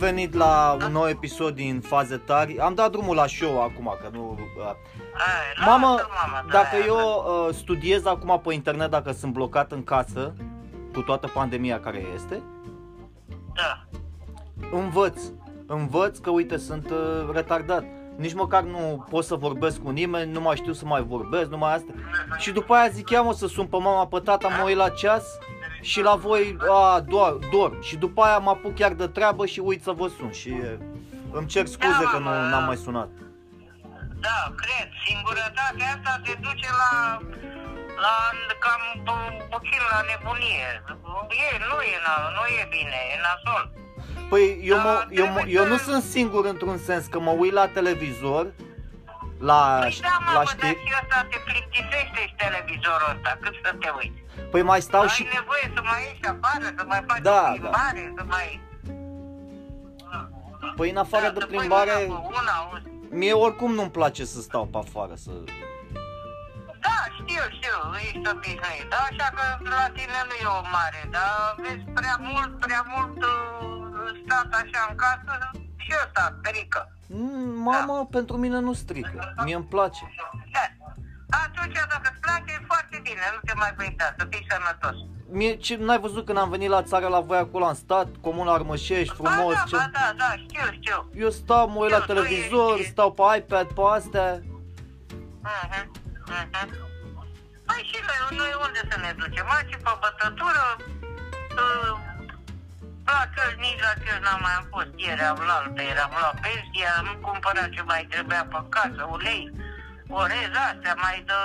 venit la un nou episod din Faze Tari. Am dat drumul la show acum, că nu... uh, Ai, Mamă, lasă, mamă, da, dacă aia, eu uh, studiez acum pe internet, dacă sunt blocat în casă, cu toată pandemia care este, Da. învăț. Învăț că, uite, sunt uh, retardat. Nici măcar nu pot să vorbesc cu nimeni, nu mai știu să mai vorbesc, nu mai asta. Și după aia zic, ia mă să sun pe mama, pe tata, mă uit la ceas și la voi, a, doar, dorm. Și după aia mă apuc chiar de treabă și uit să vă sun. Și uh, îmi cer scuze Da, că nu mamă. n-am mai sunat. Da, cred. Singurătatea asta te duce la la cam pu- puțin la nebunie. E, nu e, na- nu e bine, e nasol. Păi eu, Da, mă, eu, mă, trebuie eu nu să- sunt singur într-un sens, că mă uit la televizor, la, Păi da, la mamă, dar știri. și asta te plictisește și televizorul ăsta, cât să te uiți. Păi mai stau Ai și... nevoie să mai ieși afară, să mai faci Da, o plimbare, să mai... Păi în afară Da, de să pui plimbare, mâna pe Una, una. mie oricum nu-mi place să stau pe afară, să... Da, știu, știu, ești obișnuit. Da, așa că la tine nu e o mare, dar vezi prea mult, prea mult uh, stat așa în casă și ăsta strică. Mm, Mamă, pentru mine nu strică, mie îmi place. Da. Atunci, dacă îți place, e foarte bine, nu te mai vei da, să fii sănătos. Mie, ce, n-ai văzut când am venit la țară la voi acolo, am stat, comuna Armășești, frumos, ba, ce... da, ba, da, da, știu, știu. Eu stau, mă uit la Știu, tu televizor, ești- stau pe iPad, pe astea. Mhm, mhm. Păi și noi, noi unde să ne ducem? Mai și pe bătătură, uh, la căști, nici la căști n-am mai am fost. Ieri am luat, eram la pensie, am cumpărat ce mai trebuia pe casă, ulei, orez, astea, mai dă,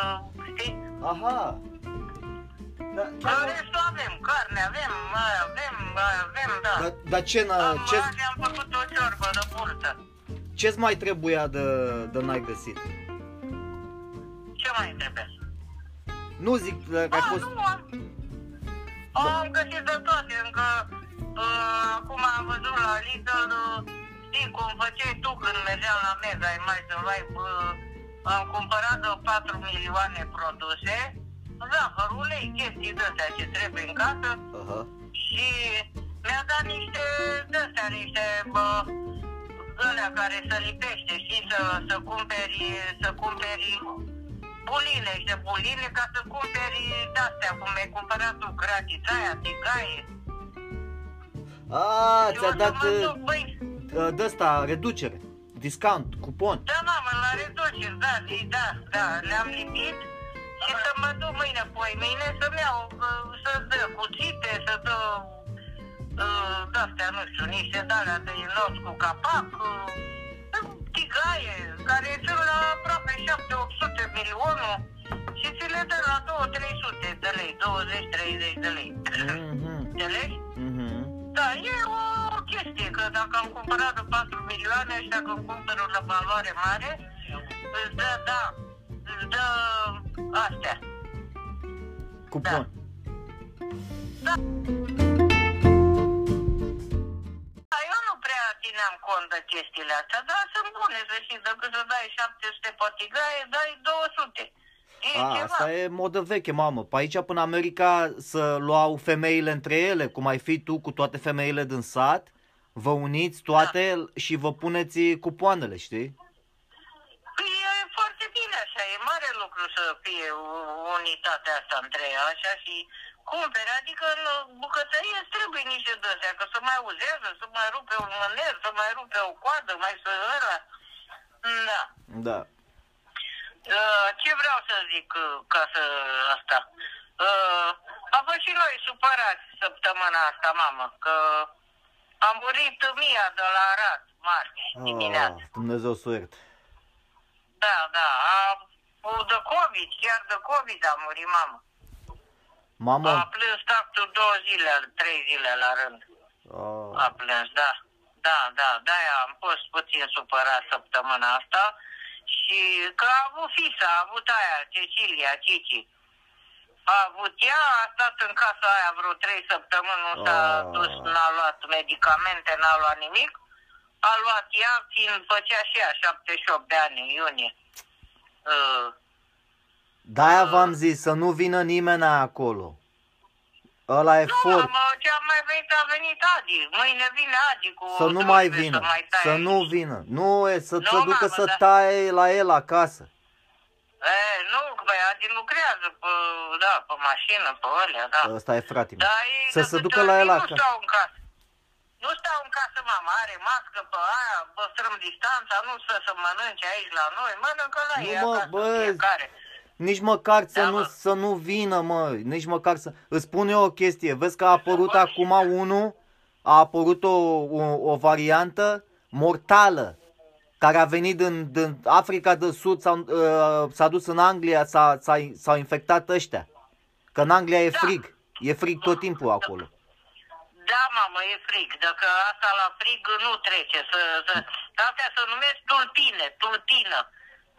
știi? Aha. Da, La restul avem, carne avem, mai avem, mai avem, da. Dar da, ce, Am, n- ce, azi am făcut o ciorbă de burtă. ce-ți mai trebuia de, de n-ai găsit? Ce mai trebuie? Nu zic că ai Ah, fost... nu am. Am găsit de toate, încă uh, acum am văzut la Lidl, uh, știi cum făceai tu când mergeam la Mega Imagine Live, uh, am cumpărat de 4 milioane produse, zahăr, ulei, chestii de-astea ce trebuie în casă Aha. și mi-a dat niște de-astea, niște bă, alea care se lipește, știi, să, să cumperi, să cumperi buline și de buline ca să cumperi de-astea, cum ai cumpărat tu gratița aia, tigaie. A, Și ți-a o să dat mă uh, duc, băi, de ăsta, reducere, discount, cupon. da, mamă, la reduceri, da, zi, da, da, le-am lipit și să mă duc mâine, poi mâine să-mi iau, uh, să dă cuțite, să dă uh, de-astea, nu știu, niște de-alea de inox cu capac, uh, tigaie, care sunt la aproape 7-800 milionul și ți le dă la 2-300 de lei, 20-30 de lei. Mhm, dacă am cumpărat de 4 milioane și dacă îmi cumpăr o valoare mare, îți dă, da, îți dă astea. Cupon. Da, eu nu prea țineam cont de chestiile astea, dar sunt bune, să știi, dacă să dai 700 pe tigaie, dai 200. E A, ceva. asta e modă veche, mamă. Pe aici, până America, să luau femeile între ele, cum ai fi tu cu toate femeile din sat, vă uniți toate și vă puneți cupoanele, știi? Păi e foarte bine așa, e mare lucru să fie u- unitatea asta între ea, așa și cumpere, adică în bucătărie îți trebuie niște de că să mai uzează, să mai rupe un mâner, să mai rupe o coadă, mai să ăla. Da. Da. Uh, ce vreau să zic uh, ca să asta? Uh, am fost și noi supărați săptămâna asta, mamă, că a murit Mia de la Arad, marți dimineața. Ah, Dumnezeu suert. Da, da, a, de COVID, chiar de COVID a murit mama. A Mamă, plâns tactul două zile, trei zile la rând. A ah, plâns, da. Da, da, de-aia am fost puțin supărat săptămâna asta și că a avut fisa, a avut aia, Cecilia, Cici. A avut ea, a stat în casa aia vreo trei săptămâni, nu s-a Ah. dus, n-a luat medicamente, n-a luat nimic. A luat ea, fiind făcea și ea 78 de ani în iunie. Uh, de-aia v-am zis să nu vină nimeni acolo. Ăla e Nu, for. mamă, ce a mai venit, a venit Adi. Mâine vine Adi cu Să o nu mai trunve vină. Să, mai taie Să aici. nu vină. Nu e să Nu, se ducă mamă, să da. taie la el acasă. E, nu, că băi, Adi lucrează pe, da, pe mașină, pe alea, da. Ăsta e frate meu. Da, ei Să de se câte ducă ori la el Nu acasă. stau în casă. Nu stau în casă, mama, are mască pe aia, păstrăm distanța, nu stă să mănânce aici la noi, mănâncă la Nu, ei mă, acasă, bă, fiecare. Nici măcar să, Da, nu, mă. să nu vină, mă. Nici măcar să... Îți spun eu o chestie. Vezi că a apărut bă, acum unul, a apărut o, o, o variantă mortală care a venit din, din Africa de Sud, s-a, uh, s-a dus în Anglia, s-a, s-a, s-au infectat ăștia. Că în Anglia e Da. frig. E frig tot timpul acolo. Da, mamă, e frig. Dacă asta la frig nu trece. Să, să, astea se numesc tulpine, tulpină.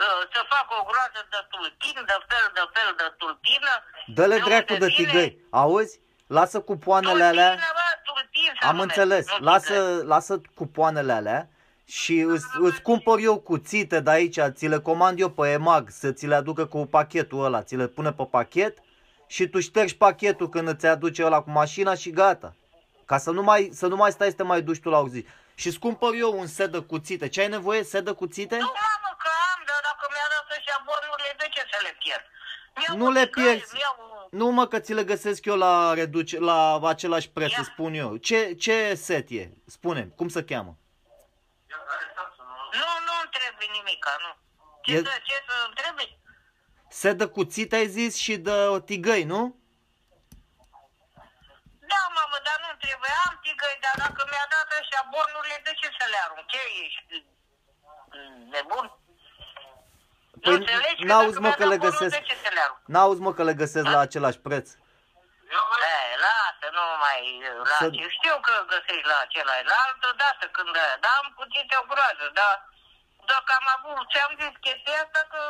Uh, Să fac o groază de tulpin, de fel, de fel de tulpină. Dă-le de dracu unde de vine- tigăi. Auzi? Lasă cupoanele alea. Tulpină, bă, tulpin se Am numește, înțeles. nu tigăi. Lasă, lasă cupoanele alea și îți, îți cumpăr eu cuțite de aici, ți le comand eu pe EMAG să ți le aducă cu pachetul ăla, ți le pune pe pachet și tu ștergi pachetul când îți aduce ăla cu mașina și gata. Ca să nu mai, să nu mai stai să te mai duci tu la o zi. Și îți cumpăr eu un set de cuțite. Ce ai nevoie? Set de cuțite? Nu, mamă, că am, dar dacă mi-a dat ăștia bonurile, de ce să le pierd? Mi-au Nu le ticăi, pierzi. mi-au- Nu mă că ți le găsesc eu la reduce, la același preț, Ia. îți spun eu. Ce, ce set e? spune cum se cheamă? Nu, nu-mi trebuie nimica, nu. Ce, E- să, ce să-mi trebuie? Set de cuțite ai zis și de tigăi, nu? Da, mamă, dar nu trebuie. Am tigăi, dar dacă mi-a dat ăștia bonurile, de ce să le arunc? Ce ești mm, nebun? Păi nu înțelegi că n-auzi, dacă mă, mi-a că dat le bonul, găsesc. De ce să le arunc? N-auzi mă că le găsesc Da. la același preț. E, lasă, nu mai... La Să- ce. Știu că găsești la același, la altă dată când aia. Dar am cuțite o groază, dar dacă am avut, ți-am zis chestia asta că...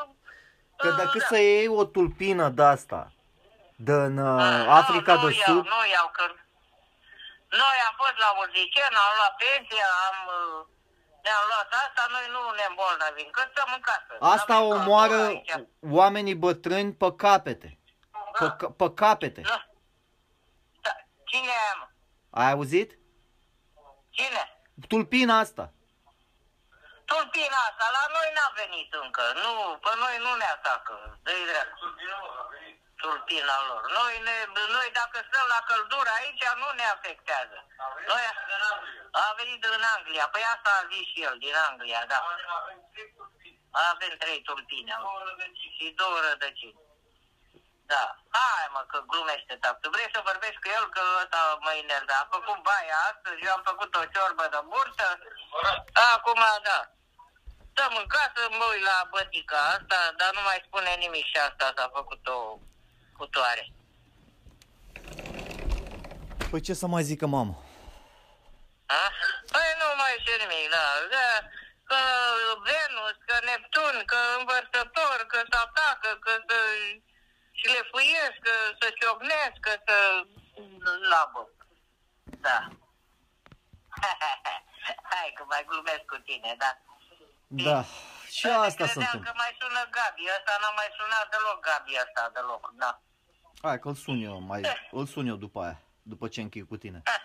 Că uh, dacă da. să iei o tulpină de asta, din uh, Ah, Africa nu, de nu Sud, Iau, nu iau, că noi am fost la Urzicen, am luat pensia, am, uh, ne-am luat asta, noi nu ne îmbolnăvim, că stăm în casă. asta Avem omoară căldură aici. oamenii bătrâni pe capete. Pe, Da. ca- pe capete. Nu. Da. Cine e, mă? Ai auzit? Cine? Tulpina asta. Tulpina asta, la noi n-a venit încă. Nu, pe noi nu ne atacă. Dă-i drept. Tulpina lor. Noi, ne, noi dacă stăm la căldură aici, nu ne afectează. Noi, a venit din Anglia. Păi asta a zis și el, din Anglia, da. Avem trei tulpine și două rădăcini. Da. Hai mă, că glumește tactul. Vrei să vorbești cu el că ăsta mă enervează. A făcut baia astăzi, eu am făcut o ciorbă de burtă. Acum, da. Stăm în casă, mă uit la bătica asta, dar nu mai spune nimic și asta s-a făcut o cutoare. Păi ce să mai zică mamă? A? Păi nu mai știu nimic, da. da. Că Venus, că Neptun, că învărsător, că se atacă, că să și le fuiesc, că să ciocnesc, că să labă. Da. Hai că mai glumesc cu tine, da. Da. Și Da, asta se credeam întâmplă. că mai sună Gabi, ăsta n-a mai sunat deloc Gabi ăsta deloc, da. Hai că îl sun eu, mai, îl sun eu după aia, după ce închei cu tine. Ah,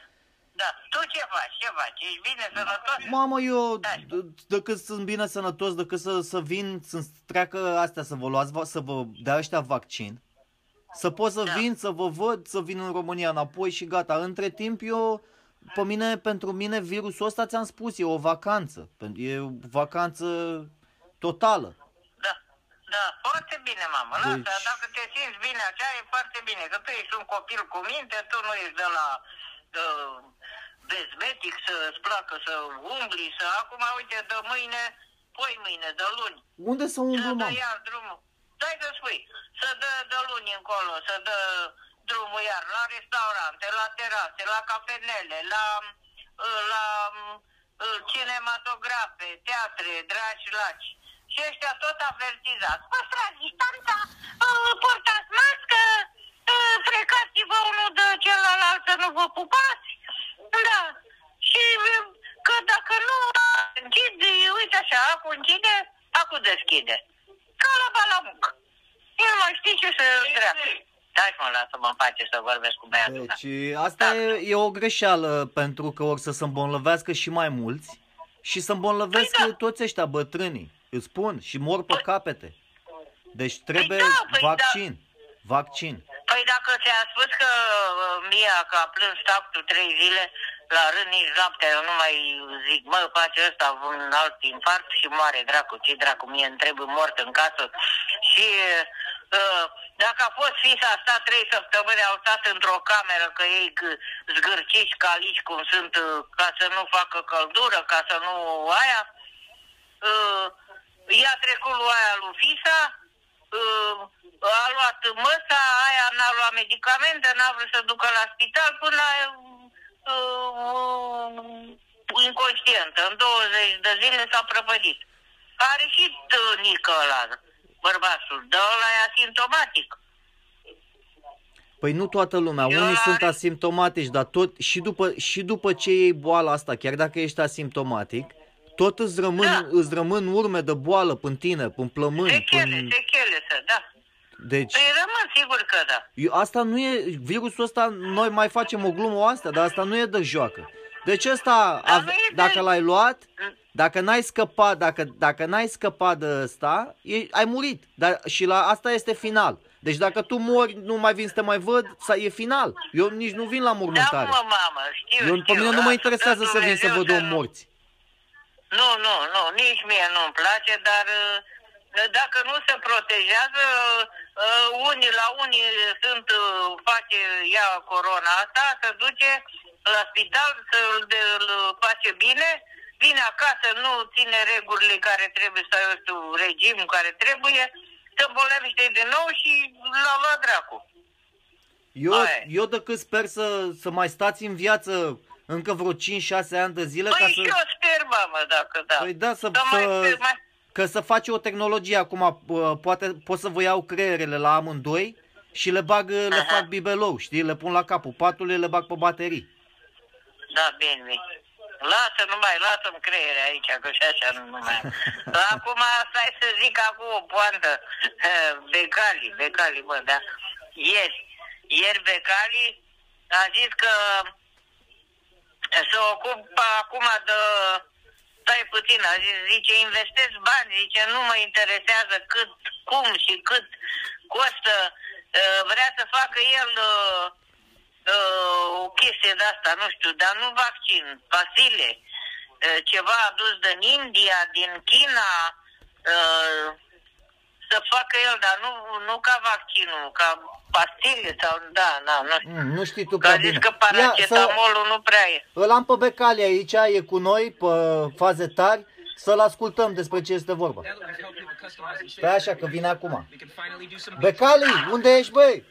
Da, tu ce faci, ce faci, ești bine, sănătos? Mamă, eu, Da. d- decât sunt bine sănătos, decât să, să vin, să treacă astea, să vă luați, va- să vă dea ăștia vaccin, să pot să Da. vin, să vă văd, să vin în România înapoi și gata. Între timp, eu, pe mine, pentru mine, virusul ăsta, ți-am spus, e o vacanță. Pen- E o vacanță totală. Da, da, foarte bine, mamă. Lasă, Deci- dacă te simți bine așa, e foarte bine. Că tu ești un copil cu minte, tu nu ești de la uh, bezmetic să-ți placă să umbli, să... Acum, uite, de mâine, poi mâine, de luni. Unde să Să umblu, dă mamă? iar drumul. Dai să spui, să dă de luni încolo, să dă drumul iar la restaurante, la terase, la cafenele, la, uh, la uh, cinematografe, teatre, dragi laci. Și ăștia tot avertizați. Păstrați distanța, uh, portați mască, uh, frecați-vă unul de celălalt să nu vă pupați. Da. Și uh, că dacă nu închid, uite așa, acum închide, acum deschide. Ca la balamuc. El mai știe ce să treacă. Stai mă, lasă-mă în pace să vorbesc cu băiatul ăsta. Deci asta Da. e, e o greșeală pentru că or să se îmbolnăvească și mai mulți și să îmbolnăvesc Păi da. toți ăștia bătrânii. Îți spun, și mor pe capete. Deci trebuie da, păi da. vaccin. Vaccin. Păi dacă ți-a spus că uh, Mia că a plâns tactul trei zile la rând nici noaptea, eu nu mai zic, mă, face ăsta un alt infarct și moare dracu, ce dracu, mie îmi trebuie mort în casă. Și uh, dacă a fost fisa a stat trei săptămâni, au stat într-o cameră, că ei g- zgârciși calici cum sunt, uh, ca să nu facă căldură, ca să nu aia, uh, i-a trecut lui aia lui Fisa, uh, a luat măsa, aia n-a luat medicamente, n-a vrut să ducă la spital până uh, inconștientă. În 20 de zile s-a prăpădit. Are și uh, nică ăla, bărbatul, dar ăla e asimptomatic. Păi nu toată lumea, Eu unii are- sunt asimptomatici, dar tot și după, și după ce iei boala asta, chiar dacă ești asimptomatic, tot îți rămân, Da. îți rămân urme de boală până tine, până plămâni, Sechele, până... sechele să, da. Deci, Păi rămân sigur că da. eu, asta nu e, virusul ăsta, noi mai facem o glumă o asta, dar asta nu e de joacă. Deci ăsta, Dar ave- nu e de- dacă l-ai luat, dacă n-ai scăpat, dacă, dacă n-ai scăpat de ăsta, e, ai murit. Dar, și la asta este final. Deci dacă tu mori, nu mai vin să te mai văd, sa- e final. Eu nici nu vin la Da, mormântare. mă, mamă, știu, Eu, știu. pe mine nu mă lasă, interesează dă să vin să Dumnezeu văd o nu- morți. Nu, nu, nu, nici mie nu-mi place, dar uh, dacă nu se protejează, uh, unii la unii sunt, uh, face ea corona asta, se duce la spital, să-l de- îl face bine, vine acasă, nu ține regulile care trebuie să, eu știu, regimul care trebuie, se îmbolnăvește din nou și l-a luat dracu. Eu, Aia e. eu decât sper să, să mai stați în viață încă vreo 5-6 ani de zile ca Păi să... și eu sper, mamă, dacă da. Păi da, să, Să mai să, sper, mai... că să faci o tehnologie acum, uh, poate pot să vă iau creierele la amândoi și le bag, uh, le Aha. fac bibelou, știi, le pun la capul patului, le bag pe baterii. Da, bine, bine. Lasă numai, lasă-mi creiere aici, că și așa nu mai am. Acum, stai să zic acum o poantă. Eh, Becali, Becali, bă, da. Ieri, ieri Becali a zis că se ocupă acum de... Stai puțin, a zis, zice, investesc bani, zice, nu mă interesează cât, cum și cât costă. Eh, Vrea să facă el eh, uh, o chestie de asta, nu știu, dar nu vaccin, pastile, uh, ceva adus din India, din China, uh, să facă el, dar nu, nu ca vaccinul, ca pastile sau, da, da, nu știu. Mm, nu știi tu Că prea a zis bine. că paracetamolul nu prea e. Îl am pe Becali aici, e cu noi, pe faze tari, să-l ascultăm despre ce este vorba. Stai așa, că vine acum. Becali, unde ești, băi?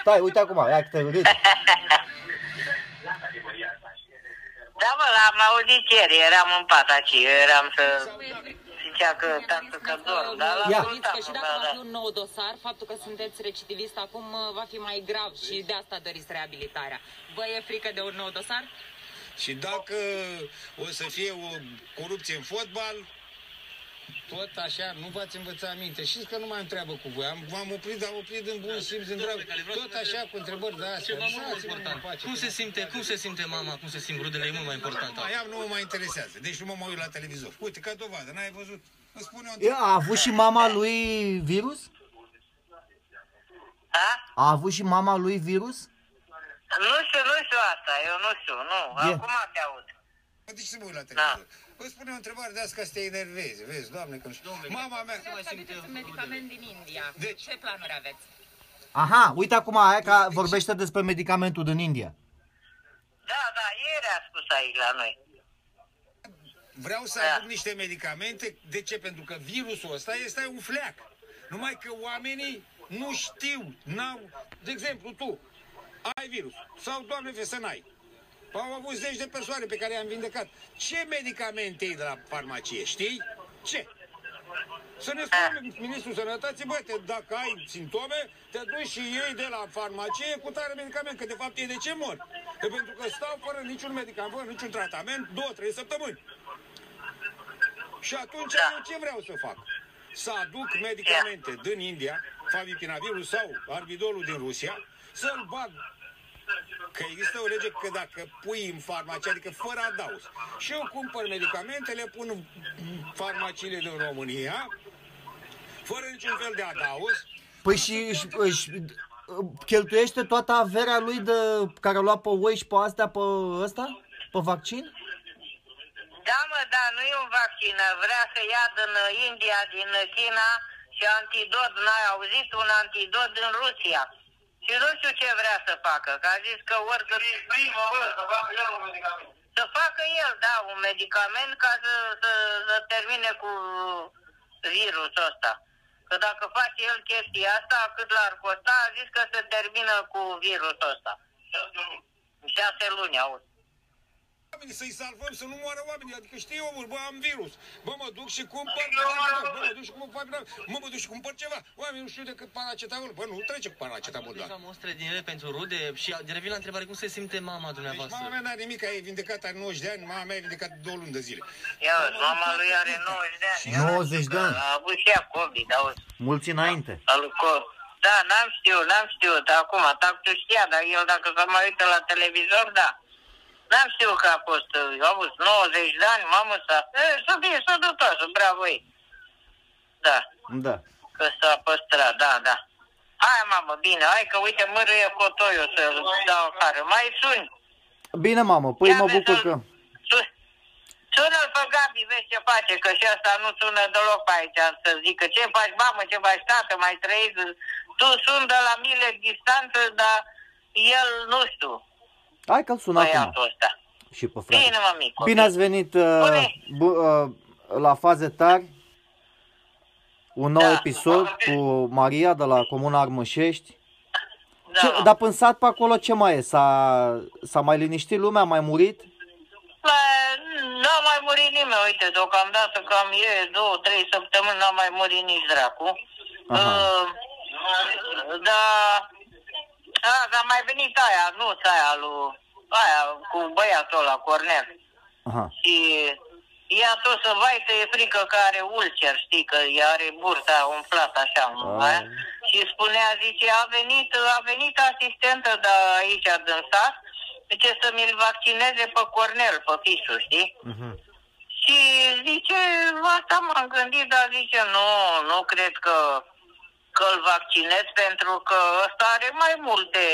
Stai, uite acum, ia că te râd. Da, mă, l-am auzit ieri, eram în pat aici, eu eram să... Zicea că tată că dorm, dar l-am Ia. ascultat, Știți că și da, dacă va da. fi un nou dosar, faptul că sunteți recidivist acum uh, va fi mai grav și de asta doriți reabilitarea. Vă e frică de un nou dosar? Și dacă o să fie o corupție în fotbal, tot așa, nu v-ați învățat minte. Știți că nu mai întreabă cu voi. Am, v-am oprit, dar am oprit în bun simț, în drag. Tot așa, cu întrebări de astea. Ceva mult mai Lăsați-mă important. în pace. Cum se simte, cum se simte mama, cum se simt rudele, e mult mai important. Mai am, nu mă mai interesează. Deci nu mă mai uit la televizor. Uite, ca dovadă, n-ai văzut? Îți spune o E, A avut și mama lui virus? Da? A avut și mama lui virus? Nu știu, nu știu asta, eu nu știu, nu, E. acum te aud. De ce să mă uit la televizor? Îți spune o întrebare de asta ca să te enervezi. Vezi, doamne, că nu știu. Mama mea... Aveți un medicament din India. Deci- Ce planuri aveți? Aha, uite acum aia că vorbește despre medicamentul din India. Da, da, ieri a spus aici la noi. Vreau să Da. aduc niște medicamente. De ce? Pentru că virusul ăsta este un fleac. Numai că oamenii nu știu, n-au... De exemplu, tu ai virus sau, Doamne, fie să n-ai. Au avut zeci de persoane pe care i-am vindecat. Ce medicamente iei de la farmacie, știi? Ce? Să ne spună Ministrul Sănătății, bă, te, dacă ai simptome, te duci și iei de la farmacie cu tare medicament, că de fapt ei de ce mor? E pentru că stau fără niciun medicament, fără niciun tratament, două, trei săptămâni. Și atunci Da. eu ce vreau să fac? să aduc medicamente din India, favipinavirul sau arbidolul din Rusia, să-l bag Că există o lege că dacă pui în farmacie, adică fără adaus, și eu cumpăr medicamente, le pun în farmaciile din România, fără niciun fel de adaus, Păi și își, își cheltuiește toată averea lui de, care a luat pe oi și pe astea, pe ăsta? Pe vaccin? Da, mă, da, nu e un vaccin. Vrea să ia din India, din China și antidot, n-ai auzit? Un antidot din Rusia. Și nu știu ce vrea să facă, că a zis că oricât... Să facă el, da, un medicament ca să, să, să termine cu virusul ăsta. Că dacă face el chestia asta, cât l-ar costa, a zis că se termină cu virusul ăsta. Șase luni, auzi. Oamenii să-i salvăm, să nu moară oamenii. Adică știi omul, bă, am virus. Bă, mă duc și cumpăr, bă, mă duc și cumpăr, mă, mă duc și cumpăr ceva. Oamenii nu știu decât paracetamol. Bă, nu trece cu paracetamol, da. Am mostre din ele pentru rude și revin la întrebare, cum se simte mama Deci dumneavoastră? mama mea n-are nimic, e vindecat, are 90 de ani, mama mea e vindecat două luni de zile. Ia, uzi, mama lui are 90 de ani. 90 de ani. A avut și ea COVID, auzi. Mulți înainte. Al co- da, n-am știut, n-am știut. Acum, tactul știa, dar el dacă se mai uită la televizor, da. N-am știut că a fost, uh, au avut 90 de ani, mamă sa. E, să fie sănătoasă, bravo ei. Da, Da. că s-a păstrat, da, da. Hai, mamă, bine, hai că uite, mărâie cotoiul să dau afară. Mai suni. Bine, mamă, păi Ia mă vezi bucur să- că... Su- Sună-l pe Gabi, vezi ce face, că și asta nu sună deloc pe aici să zică ce faci mamă, ce faci tată, mai trăiți. Tu sun de la mile distanță, dar el, nu știu, Hai că-l sun acum. băiatul ăsta. Și pe frate. Bine, mă, micu. Bine ați venit uh, Bune. bu- uh, la faze tari. Un nou Da. episod cu Maria de la Comuna Armășești. Da, Ce, mă. dar în sat pe acolo ce mai e? S-a, s-a mai liniștit lumea? A mai murit? Bă, N-a mai murit nimeni, uite, deocamdată cam e două, trei săptămâni n-a mai murit nici dracu. Aha. Uh, da, a, dar mai venit aia, nu aia lui, aia cu băiatul ăla, Cornel. Aha. Și ea tot să vaită, e frică că are ulcer, știi, că ea are burta umflată așa. Ah. aia. Și spunea, zice, a venit, a venit asistentă de aici din sat, zice să mi-l vaccineze pe Cornel, pe fișul, știi? Mhm. Și zice, asta m-am gândit, dar zice, nu, nu cred că, că îl vaccinez pentru că ăsta are mai multe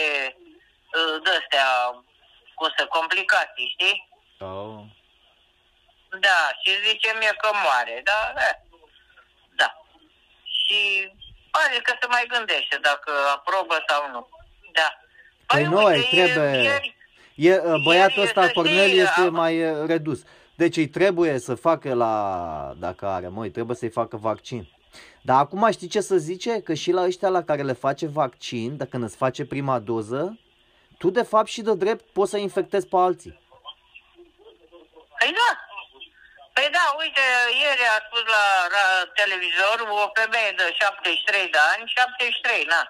uh, de-astea, cum să, complicații, știi? Oh. Da, și zice mie că moare, da, da. da. Și pare că se mai gândește dacă aprobă sau nu. Da. Păi nu, uite, îi trebuie- ieri- E, uh, băiatul Ieri, ăsta, să Cornel, știi, este am- mai uh, redus. Deci îi trebuie să facă la, dacă are, măi, trebuie să-i facă vaccin. Dar acum știi ce să zice? Că și la ăștia la care le face vaccin, dacă îți face prima doză, tu de fapt și de drept poți să infectezi pe alții. Păi da. Păi da, uite, ieri a spus la, la televizor o femeie de 73 de ani, 73, na,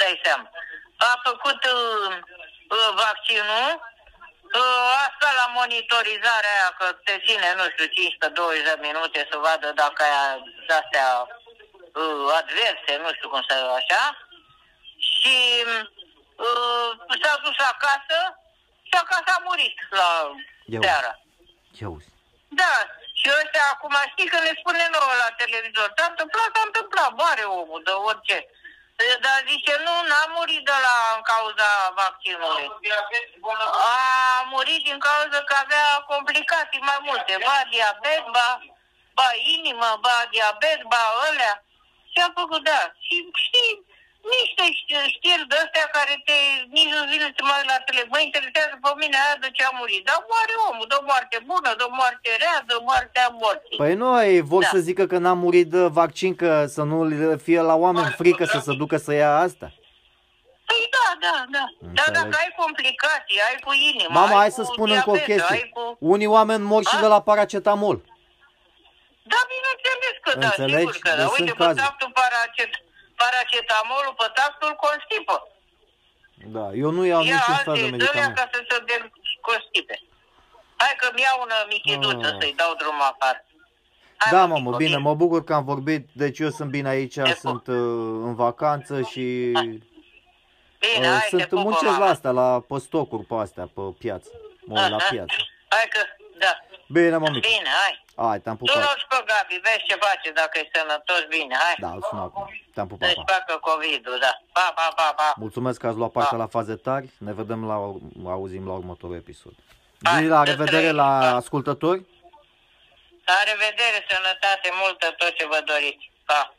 dai seama. A făcut uh, uh, vaccinul, uh, asta la monitorizarea aia, că te ține, nu știu, 15-20 de minute să vadă dacă aia de-astea uh, adverse, nu știu cum să așa. Și uh, s-a dus acasă și acasă a murit la Ia seara. Ia uzi. Da, și ăștia acum știi că ne spune nouă la televizor, s-a întâmplat, s-a întâmplat, moare omul de orice. Dar zice, nu, n-a murit de la în cauza vaccinului. A murit din cauza că avea complicații mai multe, ba diabet, ba, ba inimă, ba diabet, ba ălea. Și a făcut, da. Și știi, niște ști- știri de astea care te, nici nu vine să mai la tele. Mă interesează pe mine aia de ce a murit. Dar moare omul, de o moarte bună, de o moarte rea, de o moarte a morții. Păi nu, ei vor Da. să zică că n-a murit de vaccin, că să nu le fie la oameni frică să se ducă să ia asta. Păi da, da, da. Dar Înțeleg. dacă ai complicații, ai cu inimă, Mama, ai hai cu să spun încă o diabet, chestie. Ai cu... Unii oameni mor și A? de la paracetamol. Da, bineînțeles că da, Înțelegi? sigur că da. Deci Uite, sunt pe cazuri. tactul paracet, paracetamolul, pe tactul constipă. Da, eu nu iau Ia niciun fel de alte dălea medicament. ca să se constipe. Hai că-mi iau una michiduță Ah. să-i dau drumul afară. Hai, Da, mă, mamă, Mico, bine, mă bucur că am vorbit, deci eu sunt bine aici, Te pup. sunt uh, în vacanță și Bine, uh, hai, te sunt pupă, muncesc mama. la asta, la pe stocuri pe astea, pe piață. Mă uit la Aha. piață. Hai că, da. Bine, mă, mic. Bine, hai. Hai, te-am Tu pupat. rogi pe Gabi, vezi ce face dacă e sănătos, bine, hai. Da, îl sun acum. Te-am pupat. Să-și pa. facă COVID-ul, da. Pa, pa, pa, pa. Mulțumesc că ați luat parte Pa. la faze tari. Ne vedem la, auzim la următorul episod. Hai, Zi la să revedere trăiți, la pa. ascultători. La revedere, sănătate multă, tot ce vă doriți. Pa.